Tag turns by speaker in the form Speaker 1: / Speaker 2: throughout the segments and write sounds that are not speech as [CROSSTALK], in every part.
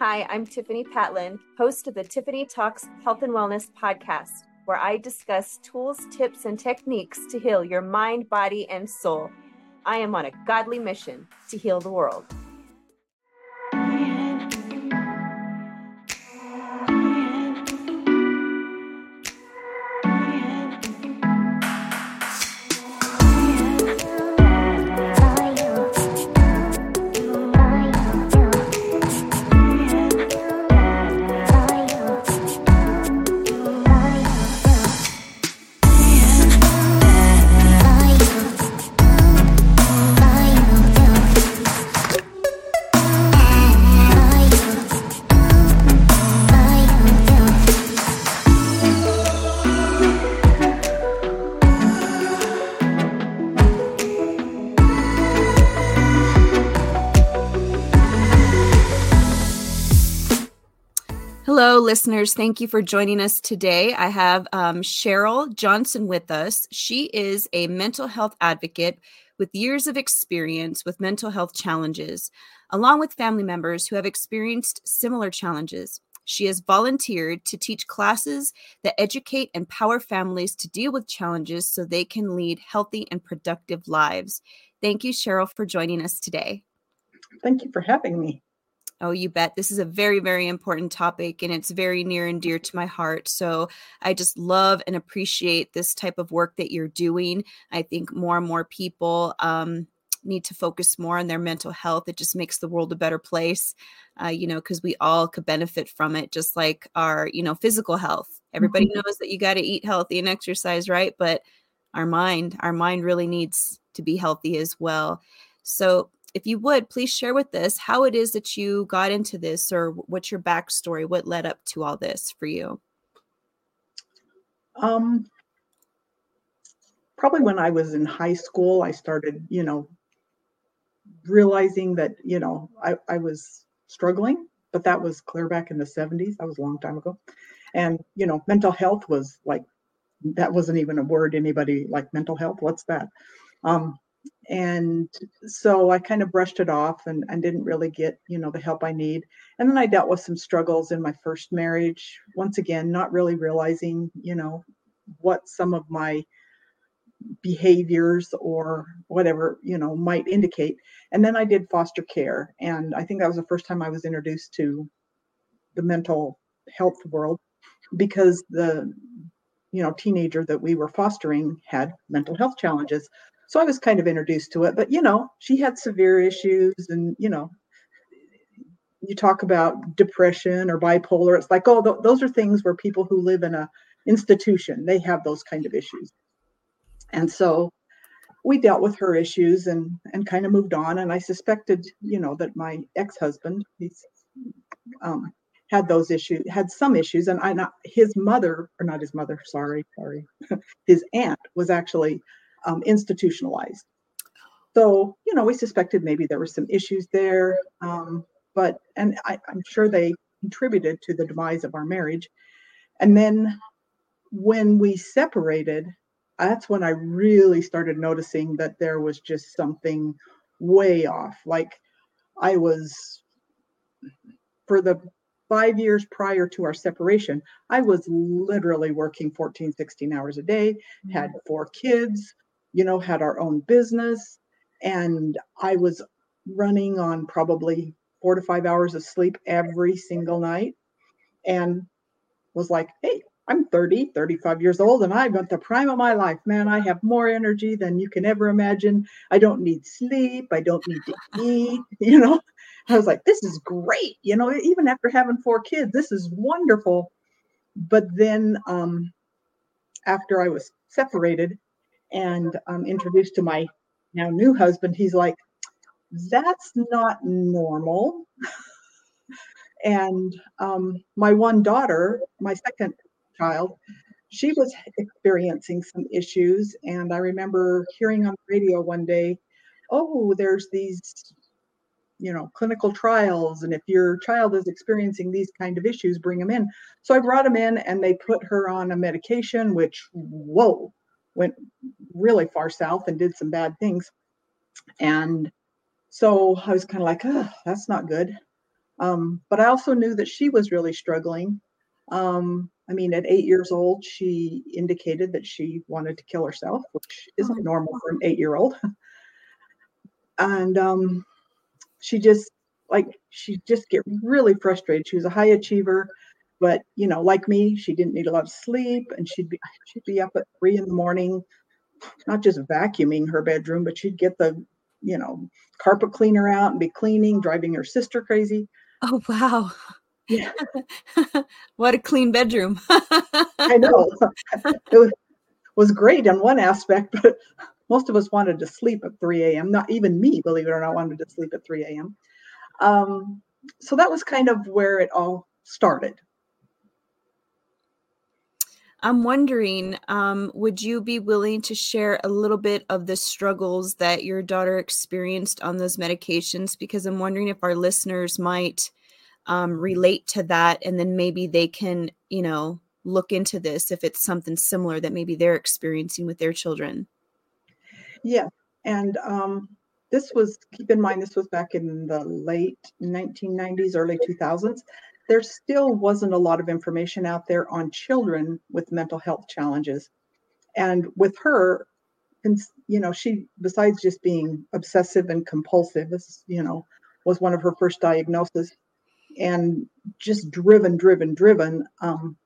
Speaker 1: Hi, I'm Tiffani Patlin, host of the Tiffani Talks Health and Wellness podcast, where I discuss tools, tips, and techniques to heal your mind, body, and soul. I am on a godly mission to heal the world. Listeners, thank you for joining us today. I have um, Cheryl Johnson with us. She is a mental health advocate with years of experience with mental health challenges, along with family members who have experienced similar challenges. She has volunteered to teach classes that educate and empower families to deal with challenges so they can lead healthy and productive lives. Thank you, Cheryl, for joining us today.
Speaker 2: Thank you for having me.
Speaker 1: Oh, you bet. This is a very, very important topic and it's very near and dear to my heart. So I just love and appreciate this type of work that you're doing. I think more and more people um, need to focus more on their mental health. It just makes the world a better place, uh, you know, because we all could benefit from it, just like our, you know, physical health. Everybody mm-hmm. knows that you got to eat healthy and exercise, right? But our mind, our mind really needs to be healthy as well. So if you would please share with us how it is that you got into this or what's your backstory what led up to all this for you?
Speaker 2: Um probably when i was in high school i started you know realizing that you know i, I was struggling but that was clear back in the 70s that was a long time ago. And you know mental health was like that wasn't even a word anybody like mental health what's that? Um and so i kind of brushed it off and, and didn't really get you know the help i need and then i dealt with some struggles in my first marriage once again not really realizing you know what some of my behaviors or whatever you know might indicate and then i did foster care and i think that was the first time i was introduced to the mental health world because the you know teenager that we were fostering had mental health challenges so I was kind of introduced to it. But you know, she had severe issues, and you know, you talk about depression or bipolar. It's like, oh, th- those are things where people who live in a institution they have those kind of issues. And so we dealt with her issues and and kind of moved on. And I suspected, you know, that my ex-husband, he's um, had those issues, had some issues, and I not his mother or not his mother, sorry, sorry, [LAUGHS] his aunt was actually um, institutionalized. So, you know, we suspected maybe there were some issues there, um, but, and I, I'm sure they contributed to the demise of our marriage. And then when we separated, that's when I really started noticing that there was just something way off. Like I was, for the five years prior to our separation, I was literally working 14, 16 hours a day, had mm-hmm. four kids, you know, had our own business. And I was running on probably four to five hours of sleep every single night and was like, hey, I'm 30, 35 years old, and I'm at the prime of my life. Man, I have more energy than you can ever imagine. I don't need sleep. I don't need to eat. [LAUGHS] You know, I was like, this is great. You know, even after having four kids, this is wonderful. But then um, after I was separated, and um, introduced to my now new husband, he's like, that's not normal. [LAUGHS] and um, my one daughter, my second child, she was experiencing some issues. And I remember hearing on the radio one day, oh, there's these you know clinical trials and if your child is experiencing these kind of issues bring them in so i brought them in and they put her on a medication which whoa went really far south and did some bad things. And so I was kind of like, oh, that's not good. Um, but I also knew that she was really struggling. Um, I mean, at eight years old, she indicated that she wanted to kill herself, which isn't normal for an eight year old. [LAUGHS] and um, she just, like, she just get really frustrated. She was a high achiever, but you know, like me, she didn't need a lot of sleep, and she'd be she'd be up at three in the morning, not just vacuuming her bedroom, but she'd get the you know carpet cleaner out and be cleaning, driving her sister crazy.
Speaker 1: Oh wow.
Speaker 2: Yeah. [LAUGHS]
Speaker 1: what a clean bedroom.
Speaker 2: I know. [LAUGHS] It was, was great in one aspect, but most of us wanted to sleep at 3 a.m. Not even me, believe it or not, wanted to sleep at 3 a.m. Um, so that was kind of where it all started.
Speaker 1: I'm wondering, um, would you be willing to share a little bit of the struggles that your daughter experienced on those medications? Because I'm wondering if our listeners might um, relate to that, and then maybe they can, you know, look into this if it's something similar that maybe they're experiencing with their children.
Speaker 2: Yeah, and um, this was keep in mind this was back in the late 1990s, early 2000s there still wasn't a lot of information out there on children with mental health challenges. And with her, you know, she, besides just being obsessive and compulsive, this, you know, was one of her first diagnoses, and just driven, driven, driven. Um,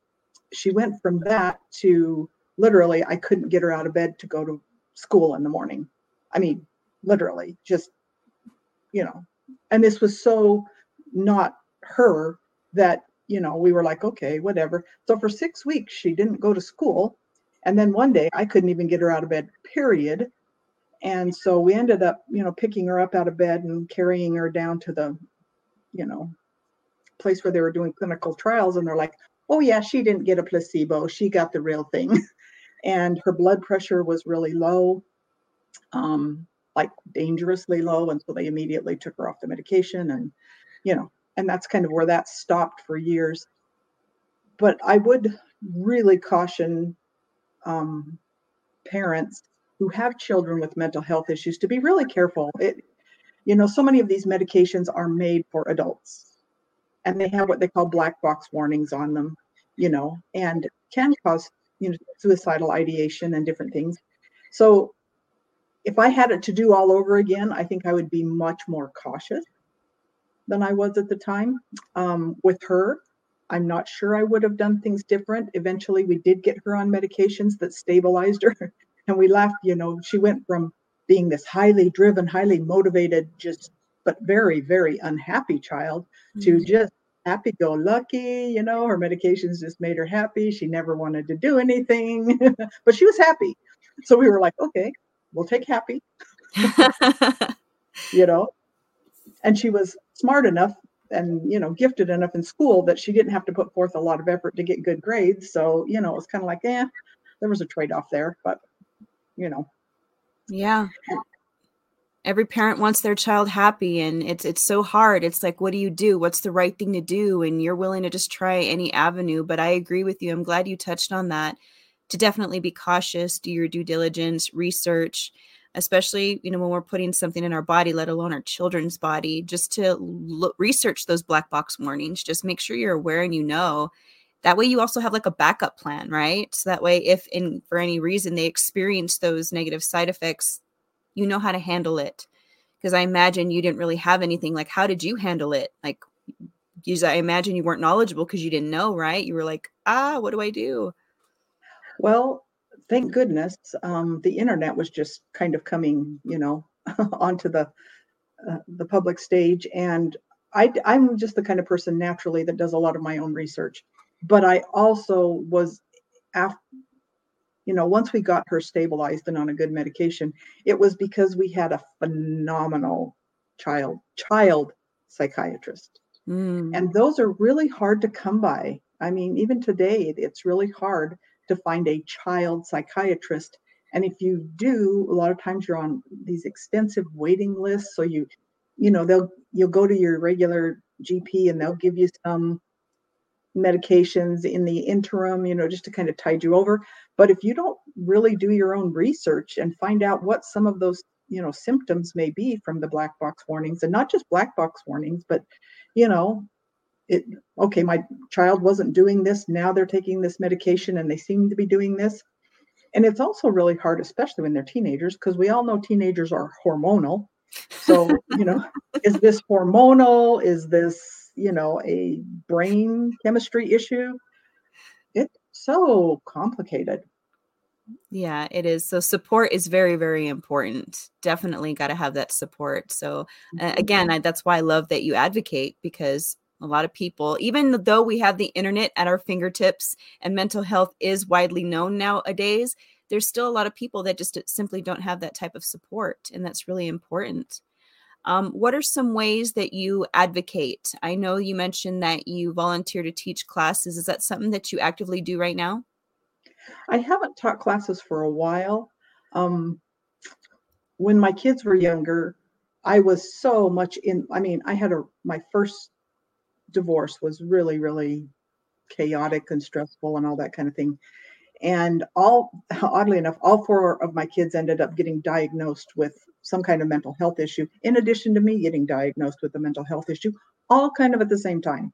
Speaker 2: she went from that to literally, I couldn't get her out of bed to go to school in the morning. I mean, literally, just, you know, and this was so not her that you know we were like okay whatever. So for six weeks she didn't go to school. And then one day i couldn't even get her out of bed period. And so we ended up you know picking her up out of bed and carrying her down to the you know place where they were doing clinical trials. And they're like oh yeah she didn't get a placebo. She got the real thing. [LAUGHS] And her blood pressure was really low um like dangerously low. And so they immediately took her off the medication and you know and that's kind of where that stopped for years. But I would really caution um, parents who have children with mental health issues to be really careful. It, you know, so many of these medications are made for adults, and they have what they call black box warnings on them. You know, and can cause you know suicidal ideation and different things. So, if I had it to do all over again, I think I would be much more cautious than I was at the time. Um, with her, I'm not sure I would have done things different. Eventually, we did get her on medications that stabilized her. [LAUGHS] And we laughed, you know, she went from being this highly driven, highly motivated, just, but very, very unhappy child to just happy go lucky. You know, her medications just made her happy. She never wanted to do anything, [LAUGHS] but she was happy. So we were like, okay, we'll take happy. [LAUGHS] you know, and she was smart enough and you know gifted enough in school that she didn't have to put forth a lot of effort to get good grades. So you know it was kind of like eh there was a trade-off there but you know.
Speaker 1: Yeah. Every parent wants their child happy and it's it's so hard. It's like what do you do? What's the right thing to do? And you're willing to just try any avenue but i agree with you. I'm glad you touched on that. To definitely be cautious do your due diligence research especially you know when we're putting something in our body let alone our children's body just to research those black box warnings. Just make sure you're aware and you know. That way you also have like a backup plan right? So that way if in for any reason they experience those negative side effects you know how to handle it. Because i imagine you didn't really have anything like how did you handle it? Like i imagine you weren't knowledgeable because you didn't know right? You were like ah what do i do?
Speaker 2: Well thank goodness um, the internet was just kind of coming, you know, [LAUGHS] onto the uh, the public stage. And I, I'm just the kind of person naturally that does a lot of my own research. But I also was, after, you know, once we got her stabilized and on a good medication, it was because we had a phenomenal child child psychiatrist. Mm. And those are really hard to come by. I mean, even today, it's really hard to find a child psychiatrist. And if you do, a lot of times you're on these extensive waiting lists. So you, you know, they'll you'll go to your regular GP and they'll give you some medications in the interim, you know, just to kind of tide you over. But if you don't really do your own research and find out what some of those you know symptoms may be from the black box warnings and not just black box warnings but you know it okay my child wasn't doing this now they're taking this medication and they seem to be doing this and it's also really hard especially when they're teenagers because we all know teenagers are hormonal so [LAUGHS] you know is this hormonal is this you know a brain chemistry issue it's so complicated
Speaker 1: yeah, it is. So support is very, very important. Definitely got to have that support. So uh, again, I, that's why I love that you advocate because a lot of people, even though we have the internet at our fingertips and mental health is widely known nowadays, there's still a lot of people that just simply don't have that type of support, and that's really important. Um, what are some ways that you advocate? I know you mentioned that you volunteer to teach classes. Is that something that you actively do right now?
Speaker 2: I haven't taught classes for a while. Um, when my kids were younger, I was so much in. I mean, I had a my first divorce was really, really chaotic and stressful and all that kind of thing. And all [LAUGHS] oddly enough, all four of my kids ended up getting diagnosed with some kind of mental health issue, in addition to me getting diagnosed with a mental health issue, all kind of at the same time.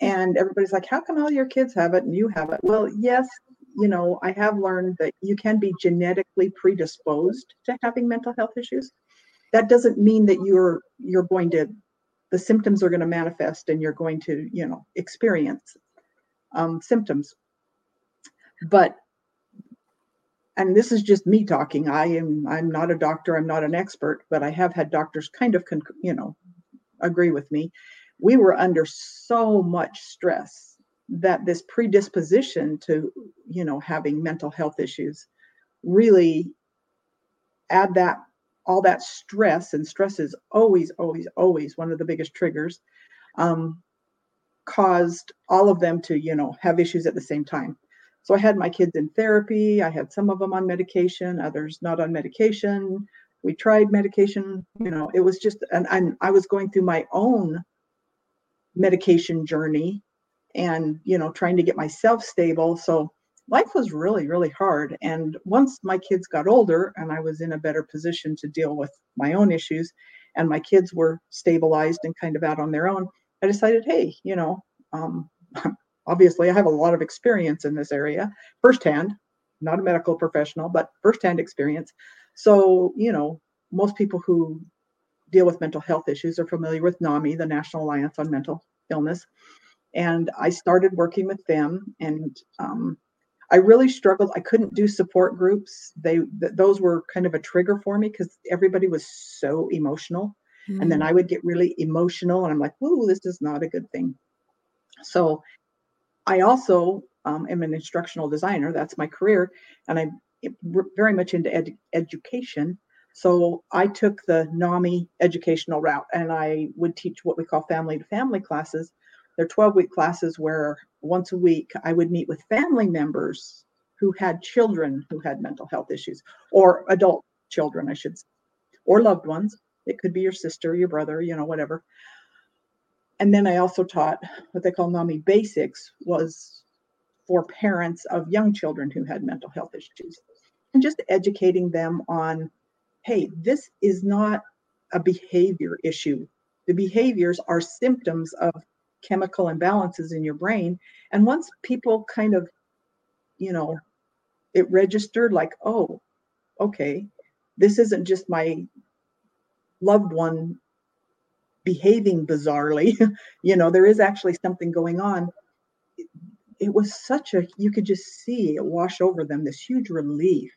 Speaker 2: And everybody's like, how come all your kids have it and you have it? Well, yes, you know, I have learned that you can be genetically predisposed to having mental health issues. That doesn't mean that you're you're going to the symptoms are going to manifest and you're going to, you know, experience um, symptoms. But and this is just me talking. I am I'm not a doctor, I'm not an expert, but I have had doctors kind of con- you know agree with me. We were under so much stress that this predisposition to you know having mental health issues really add that all that stress and stress is always always always one of the biggest triggers um, caused all of them to you know have issues at the same time. So i had my kids in therapy i had some of them on medication others not on medication. We tried medication you know it was just and, and i was going through my own medication journey and you know trying to get myself stable. So life was really really hard and once my kids got older and i was in a better position to deal with my own issues and my kids were stabilized and kind of out on their own i decided hey you know um, [LAUGHS] obviously i have a lot of experience in this area firsthand not a medical professional but firsthand experience so you know most people who deal with mental health issues are familiar with nami the national alliance on mental illness and I started working with them. And um, I really struggled. I couldn't do support groups. They th- those were kind of a trigger for me because everybody was so emotional. And then
Speaker 1: Mm.
Speaker 2: I would get really emotional, and I'm like, "Whoa, this is not a good thing." So I also um, am an instructional designer. That's my career, and I'm very much into ed- education. So I took the NAMI educational route, and I would teach what we call family to family classes. They're 12 week classes where once a week I would meet with family members who had children who had mental health issues, or adult children, I should say, or loved ones. It could be your sister, your brother, you know, whatever. And then I also taught what they call NAMI basics was for parents of young children who had mental health issues and just educating them on hey, this is not a behavior issue. The behaviors are symptoms of chemical imbalances in your brain. And once people kind of, you know, it registered like, oh, okay, this isn't just my loved one behaving bizarrely. [LAUGHS] you know, there is actually something going on. It, was such a, you could just see it wash over them, this huge relief.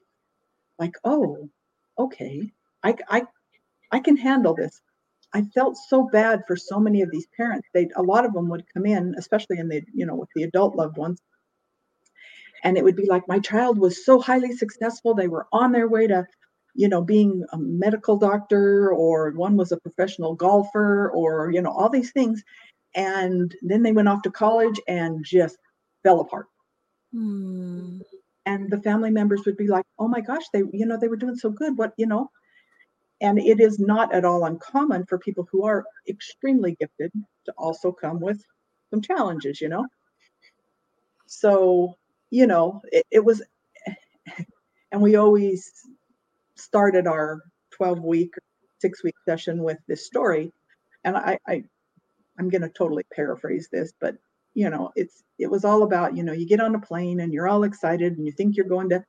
Speaker 2: Like, oh, okay, I, I, I can handle this. I felt so bad for so many of these parents. They a lot of them would come in, especially in the you know with the adult loved ones, and it would be like my child was so highly successful. They were on their way to, you know, being a medical doctor, or one was a professional golfer, or you know all these things, and then they went off to college and just fell apart.
Speaker 1: Hmm.
Speaker 2: And the family members would be like, "Oh my gosh, they you know they were doing so good. What you know." And it is not at all uncommon for people who are extremely gifted to also come with some challenges, you know? So, you know, it, it was, and we always started our 12 week, six week session with this story. And I, I I'm going to totally paraphrase this, but you know, it's it was all about, you know, you get on a plane and you're all excited and you think you're going to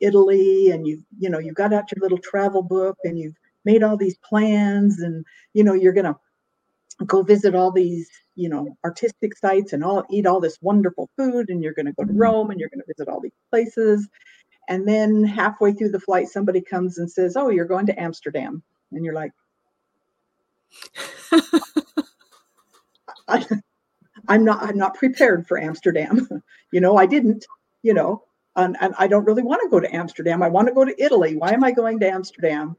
Speaker 2: Italy and you you know, you've got out your little travel book and you've made all these plans and you know, you're going to go visit all these, you know, artistic sites and all eat all this wonderful food and you're going to go to mm-hmm. Rome and you're going to visit all these places. And then halfway through the flight somebody comes and says, "Oh, you're going to Amsterdam." And you're like [LAUGHS] I, I'm not I'm not prepared for Amsterdam. [LAUGHS] you know, I didn't, you know, and, and I don't really want to go to Amsterdam. I want to go to Italy. Why am I going to Amsterdam?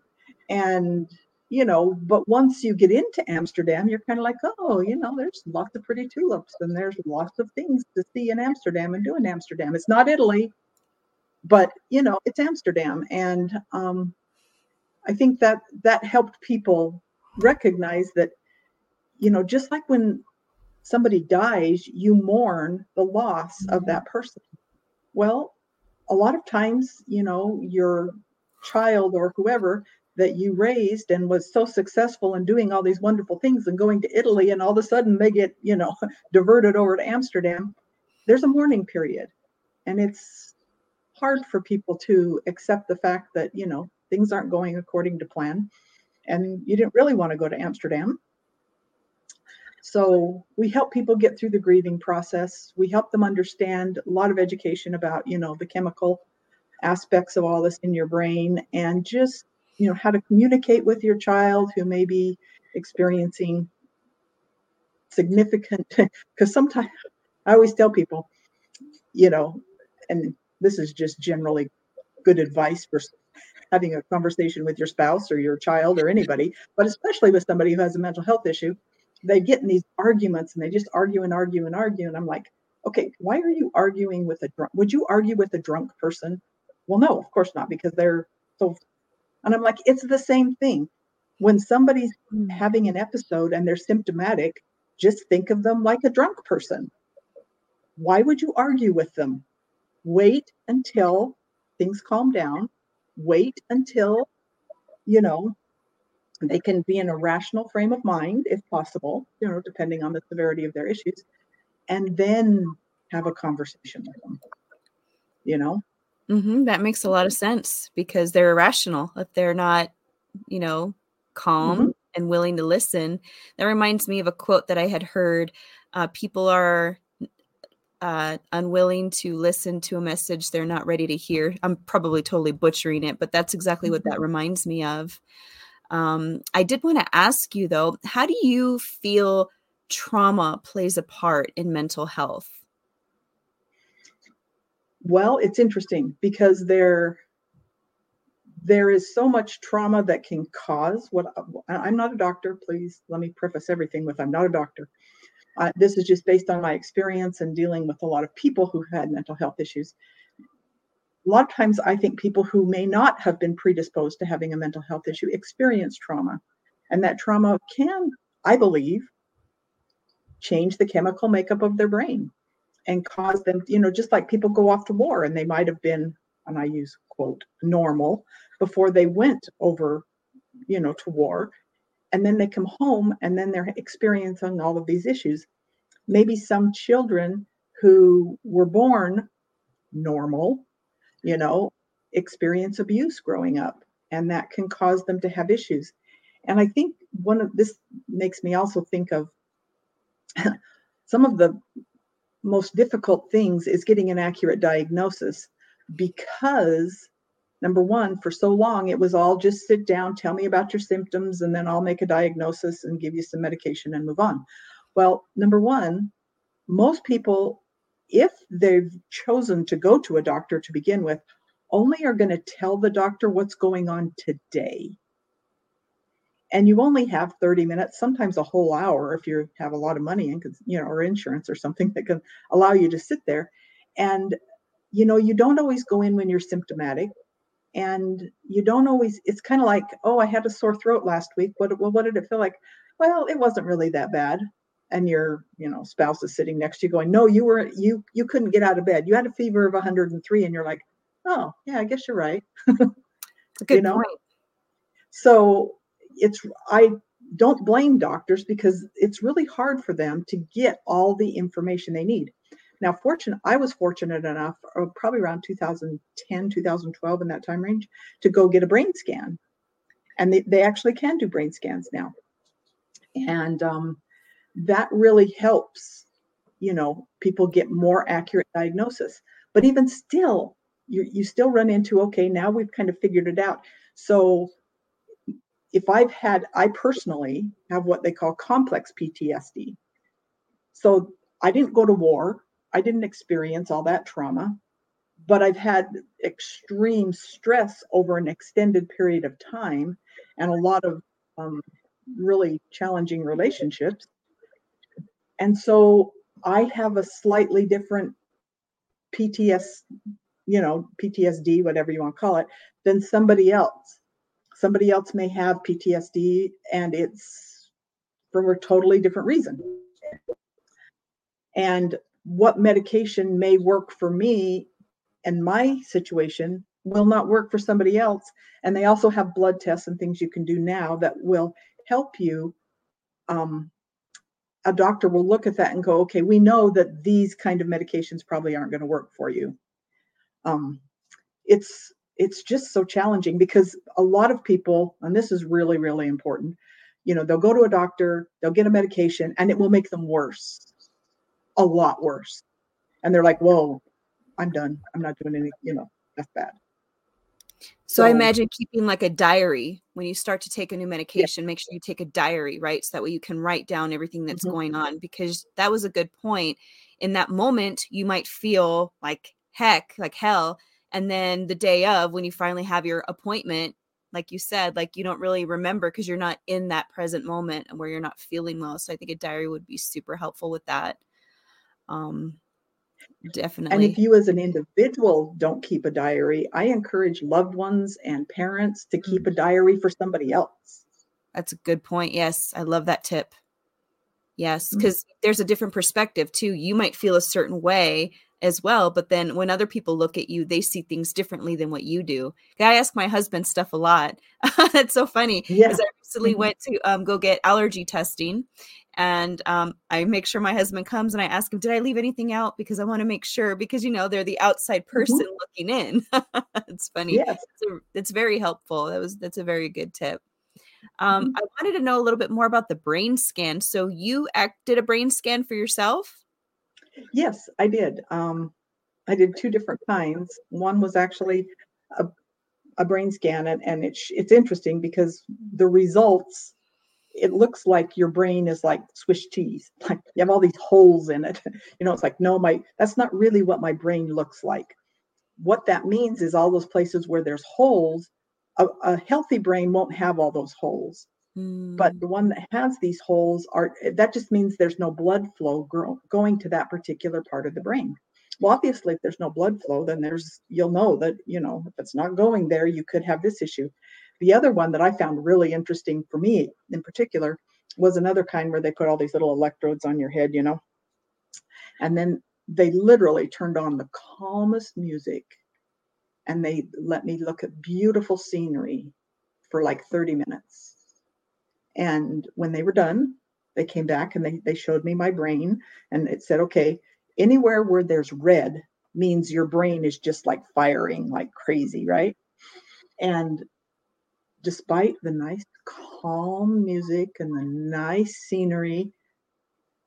Speaker 2: And you know, but once you get into Amsterdam, you're kind of like, oh, you know, there's lots of pretty tulips and there's lots of things to see in Amsterdam and do in Amsterdam. It's not Italy, but you know, it's Amsterdam. And um, I think that that helped people recognize that, you know, just like when somebody dies, you mourn the loss of that person. Well, a lot of times, you know, your child or whoever that you raised and was so successful in doing all these wonderful things and going to Italy and all of a sudden they get, you know, [LAUGHS] diverted over to Amsterdam, there's a mourning period. And it's hard for people to accept the fact that, you know, things aren't going according to plan and you didn't really want to go to Amsterdam so we help people get through the grieving process. We help them understand a lot of education about, you know, the chemical aspects of all this in your brain and just, you know, how to communicate with your child who may be experiencing significant [LAUGHS] because sometimes I always tell people, you know, and this is just generally good advice for having a conversation with your spouse or your child or anybody, but especially with somebody who has a mental health issue they get in these arguments and they just argue and argue and argue. And I'm like, okay, why are you arguing with a drunk? Would you argue with a drunk person? Well, no, of course not, because they're so. And I'm like, it's the same thing. When somebody's hmm. having an episode and they're symptomatic, just think of them like a drunk person. Why would you argue with them? Wait until things calm down. Wait until, you know, they can be in a rational frame of mind, if possible, you know, depending on the severity of their issues, and then have a conversation with them. You know?
Speaker 1: Mm-hmm. That makes a lot of sense because they're irrational if they're not, you know, calm mm-hmm. and willing to listen. That reminds me of a quote that I had heard. Uh, people are uh, unwilling to listen to a message they're not ready to hear. I'm probably totally butchering it, but that's exactly what that mm-hmm. reminds me of. Um, I did want to ask you though, how do you feel trauma plays a part in mental health?
Speaker 2: Well, it's interesting because there there is so much trauma that can cause what I'm not a doctor. Please let me preface everything with I'm not a doctor. Uh, this is just based on my experience and dealing with a lot of people who had mental health issues a lot of times I think people who may not have been predisposed to having a mental health issue experience trauma. And that trauma can, I believe, change the chemical makeup of their brain and cause them, you know, just like people go off to war and they might have been, and I use quote, normal before they went over, you know, to war. And then they come home and then they're experiencing all of these issues. Maybe some children who were born normal you know, experience abuse growing up, and that can cause them to have issues. And I think one of this makes me also think of [LAUGHS] some of the most difficult things is getting an accurate diagnosis because number one for so long it was all just sit down tell me about your symptoms and then i'll make a diagnosis and give you some medication and move on well number one most people if they've chosen to go to a doctor to begin with, only are going to tell the doctor what's going on today. And you only have 30 minutes, sometimes a whole hour if you have a lot of money and you know, or insurance or something that can allow you to sit there. And you know, you don't always go in when you're symptomatic. And you don't always, it's kind of like, oh, I had a sore throat last week. What well, what did it feel like? Well, it wasn't really that bad and your you know spouse is sitting next to you going no you were you you couldn't get out of bed you had a fever of 103 and you're like oh yeah i guess you're right
Speaker 1: it's a good [LAUGHS] you know? point
Speaker 2: So it's I don't blame doctors because it's really hard for them to get all the information they need. Now, fortunate, I was fortunate enough, uh, probably around 2010, 2012, in that time range, to go get a brain scan, and they, they actually can do brain scans now, and um, that really helps. You know, people get more accurate diagnosis, but even still, you you still run into okay, now we've kind of figured it out. So if I've had, I personally have what they call complex PTSD. So I didn't go to war. I didn't experience all that trauma, but I've had extreme stress over an extended period of time and a lot of um, really challenging relationships. And so I have a slightly different PTS, you know, PTSD, whatever you want to call it, than somebody else somebody else may have PTSD and it's for a totally different reason. And what medication may work for me and my situation will not work for somebody else. And they also have blood tests and things you can do now that will help you. Um, a doctor will look at that and go, okay, we know that these kind of medications probably aren't going to work for you. Um, it's it's just so challenging because a lot of people, and this is really, really important, you know, they'll go to a doctor, they'll get a medication, and it will make them worse, a lot worse. And they're like, whoa, I'm done. I'm not doing any, you know, that's bad.
Speaker 1: So, so, I imagine keeping like a diary when you start to take a new medication, yeah. make sure you take a diary, right? So that way you can write down everything that's mm-hmm. going on because that was a good point. In that moment, you might feel like heck, like hell, and then the day of when you finally have your appointment like you said like you don't really remember because you're not in that present moment where you're not feeling well so i think a diary would be super helpful with that um definitely
Speaker 2: and if you as an individual don't keep a diary i encourage loved ones and parents to keep a mm. diary for somebody else
Speaker 1: that's a good point yes i love that tip yes because mm-hmm. there's a different perspective too you might feel a certain way as well. But then when other people look at you, they see things differently than what you do. I ask my husband stuff a lot. [LAUGHS] That's so funny because yeah. I recently mm-hmm. went to um, go get allergy testing. And um, I make sure my husband comes and I ask him, Did I leave anything out? Because I want to make sure, because you know, they're the outside mm-hmm. person mm-hmm. looking in. [LAUGHS] it's funny. Yes. It's, a, it's, very helpful. That was that's a very good tip. Um, mm-hmm. I wanted to know a little bit more about the brain scan. So you act, did a brain scan for yourself?
Speaker 2: Yes, I did. Um, I did two different kinds. One was actually a, a brain scan, and, and it's it's interesting because the results it looks like your brain is like Swiss cheese, [LAUGHS] like you have all these holes in it. [LAUGHS] You know, it's like no, my that's not really what my brain looks like. What that means is all those places where there's holes, a, a healthy brain won't have all those holes. But the mm. one that has these holes are that just means there's no blood flow going to that particular part of the brain. Well, obviously, if there's no blood flow, then there's you'll know that you know if it's not going there, you could have this issue. The other one that I found really interesting for me in particular was another kind where they put all these little electrodes on your head, you know, and then they literally turned on the calmest music and they let me look at beautiful scenery for like 30 minutes and when they were done, they came back and they, they showed me my brain and it said, okay, anywhere where there's red means your brain is just like firing like crazy, right? And despite the nice calm music and the nice scenery,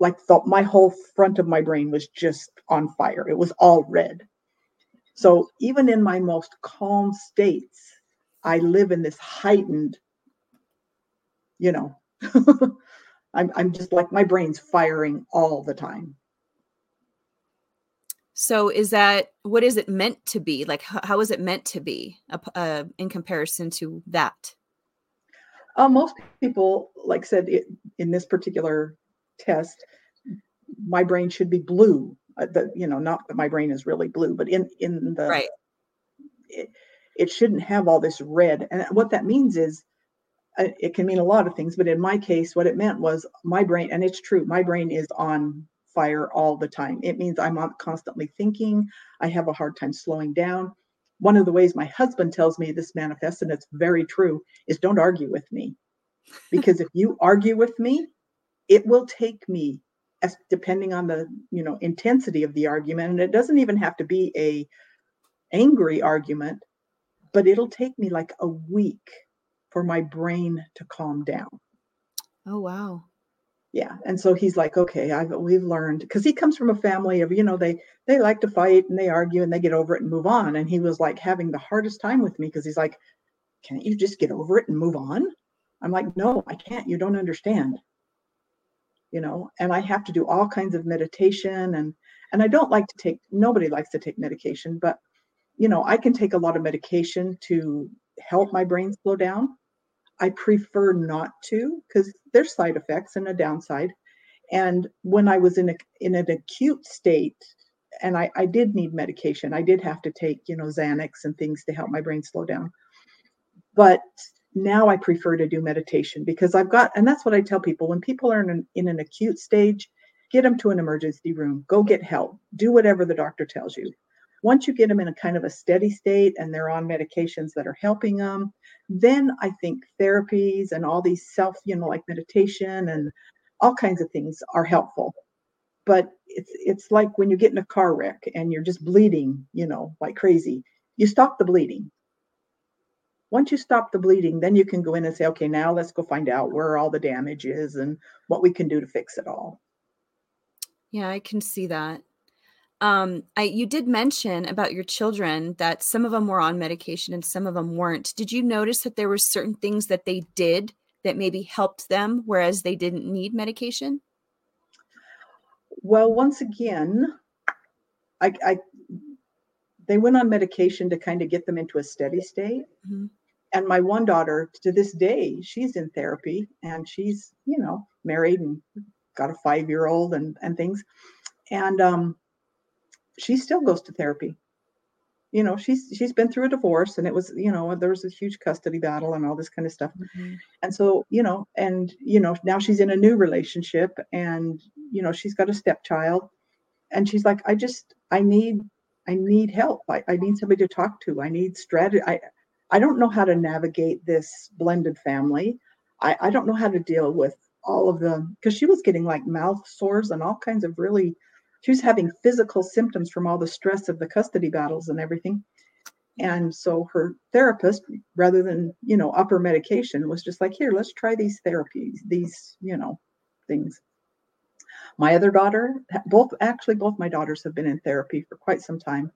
Speaker 2: like the, my whole front of my brain was just on fire. It was all red. So even in my most calm states, I live in this heightened you know [LAUGHS] I'm, I'm just like my brain's firing all the time.
Speaker 1: So is that what is it meant to be? Like how, how is it meant to be uh, in comparison to that?
Speaker 2: Uh, most people like said it, in this particular test my brain should be blue. Uh, the, you know not that my brain is really blue but in in the
Speaker 1: right.
Speaker 2: it, it shouldn't have all this red. And what that means is it can mean a lot of things, but in my case, what it meant was my brain, and it's true, my brain is on fire all the time. It means I'm constantly thinking. I have a hard time slowing down. one of the ways my husband tells me this manifests, and it's very true, is don't argue with me. Because if you argue with me, it will take me as depending on the you know intensity of the argument and it doesn't even have to be a angry argument but it'll take me like a week for my brain to calm down.
Speaker 1: Oh wow.
Speaker 2: Yeah and so he's like okay i've we've learned because he comes from a family of you know they they like to fight and they argue and they get over it and move on. And he was like having the hardest time with me because he's like can't you just get over it and move on? I'm like no i can't. You don't understand. You know and i have to do all kinds of meditation and and i don't like to take nobody likes to take medication but you know i can take a lot of medication to help my brain slow down i prefer not to because there's side effects and a downside and when i was in a in an acute state and I, I did need medication i did have to take you know xanax and things to help my brain slow down but now I prefer to do meditation because I've got, and that's what I tell people when people are in an, in an acute stage, get them to an emergency room, go get help, do whatever the doctor tells you. Once you get them in a kind of a steady state and they're on medications that are helping them, then I think therapies and all these self, you know, like meditation and all kinds of things are helpful. But it's it's like when you get in a car wreck and you're just bleeding, you know, like crazy. You stop the bleeding once you stop the bleeding, then you can go in and say, okay, now let's go find out where all the damage is and what we can do to fix it all.
Speaker 1: Yeah, I can see that. Um, I you did mention about your children that some of them were on medication and some of them weren't. Did you notice that there were certain things that they did that maybe helped them, whereas they didn't need medication?
Speaker 2: Well, once again, I, I they went on medication to kind of get them into a steady state. Mm-hmm and my one daughter to this day she's in therapy and she's you know married and got a five year old and and things and um she still goes to therapy you know she's she's been through a divorce and it was you know there was a huge custody battle and all this kind of stuff mm-hmm. and so you know and you know now she's in a new relationship and you know she's got a stepchild and she's like i just i need i need help i, I need somebody to talk to i need strategy i I don't know how to navigate this blended family. I, I don't know how to deal with all of the because she was getting like mouth sores and all kinds of really she was having physical symptoms from all the stress of the custody battles and everything. And so her therapist rather than you know upper medication was just like here let's try these therapies these you know things. My other daughter both actually both my daughters have been in therapy for quite some time.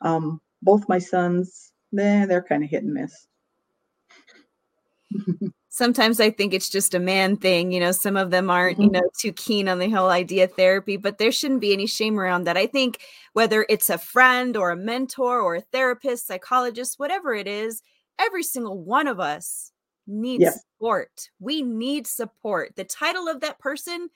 Speaker 2: Um, both my sons nah, they're kind of hit and miss. [LAUGHS]
Speaker 1: Sometimes I think it's just a man thing. You know, some of them aren't, mm-hmm. you know, too keen on the whole idea of therapy, but there shouldn't be any shame around that. I think whether it's a friend or a mentor or a therapist, psychologist, whatever it is, every single one of us needs support. We need support. The title of that person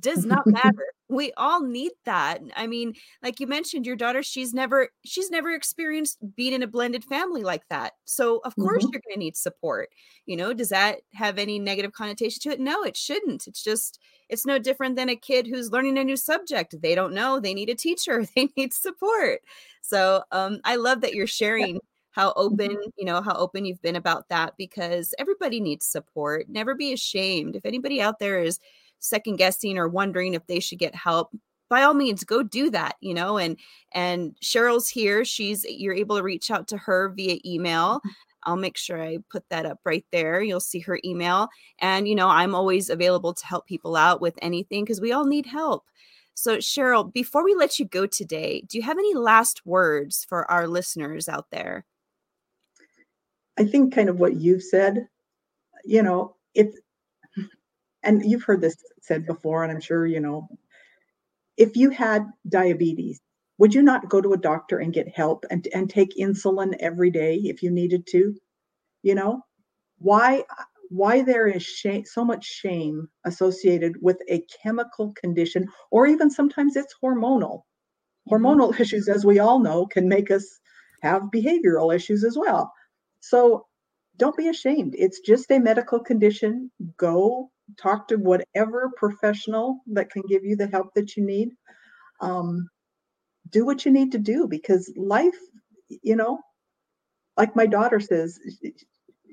Speaker 1: does not matter. we all need that. I mean, like you mentioned, your daughter, she's never she's never experienced being in a blended family like that. So of course mm-hmm. you're gonna need support. You know, does that have any negative connotation to it? No, it shouldn't. It's just it's no different than a kid who's learning a new subject. They don't know, they need a teacher, [LAUGHS] they need support. So um I love that you're sharing how open mm-hmm. you know how open you've been about that because everybody needs support never be ashamed if anybody out there is second guessing or wondering if they should get help by all means go do that you know and and cheryl's here she's you're able to reach out to her via email mm-hmm. I'll make sure I put that up right there. You'll see her email. And, you know, I'm always available to help people out with anything because we all need help. So, Cheryl, before we let you go today, do you have any last words for our listeners out there?
Speaker 2: I think kind of what you've said, you know, if and you've heard this said before, and I'm sure you know, if you had diabetes, would you not go to a doctor and get help and, and take insulin every day if you needed to? You know, why why there is shame, so much shame associated with a chemical condition, or even sometimes it's hormonal. Mm-hmm. Hormonal [LAUGHS] issues, as we all know, can make us have behavioral issues as well. So don't be ashamed. It's just a medical condition. Go talk to whatever professional that can give you the help that you need. Um, do what you need to do because life, you know, like my daughter says,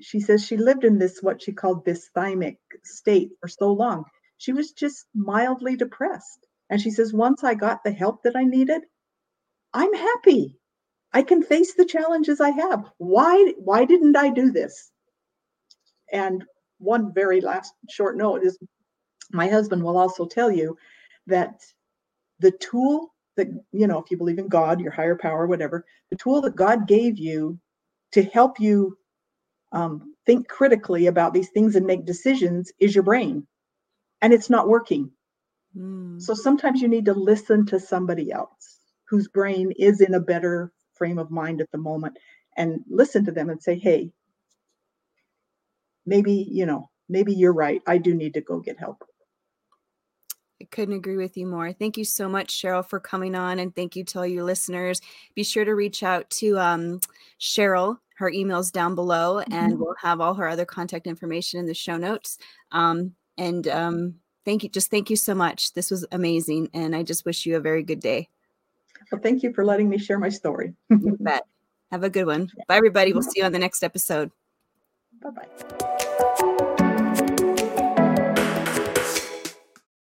Speaker 2: she says she lived in this what she called dysthymic state for so long. She was just mildly depressed. And she says, once I got the help that I needed, I'm happy. I can face the challenges I have. Why why didn't I do this? And one very last short note is my husband will also tell you that the tool that you know if you believe in God, your higher power, whatever, the tool that God gave you to help you um, think critically about these things and make decisions is your brain, and it's not working. Mm. So sometimes you need to listen to somebody else whose brain is in a better frame of mind at the moment and listen to them and say, hey, maybe, you know, maybe you're right. I do need to go get help.
Speaker 1: I couldn't agree with you more. Thank you so much, Cheryl, for coming on. And thank you to all your listeners. Be sure to reach out to um, Cheryl. Her email's down below, mm-hmm. and we'll have all her other contact information in the show notes. Um, and um, thank you. Just thank you so much. This was amazing. And I just wish you a very good day.
Speaker 2: Well, thank you for letting me share my story.
Speaker 1: you bet. [LAUGHS] Have a good one. Bye, everybody. We'll see you on the next episode.
Speaker 2: Bye bye.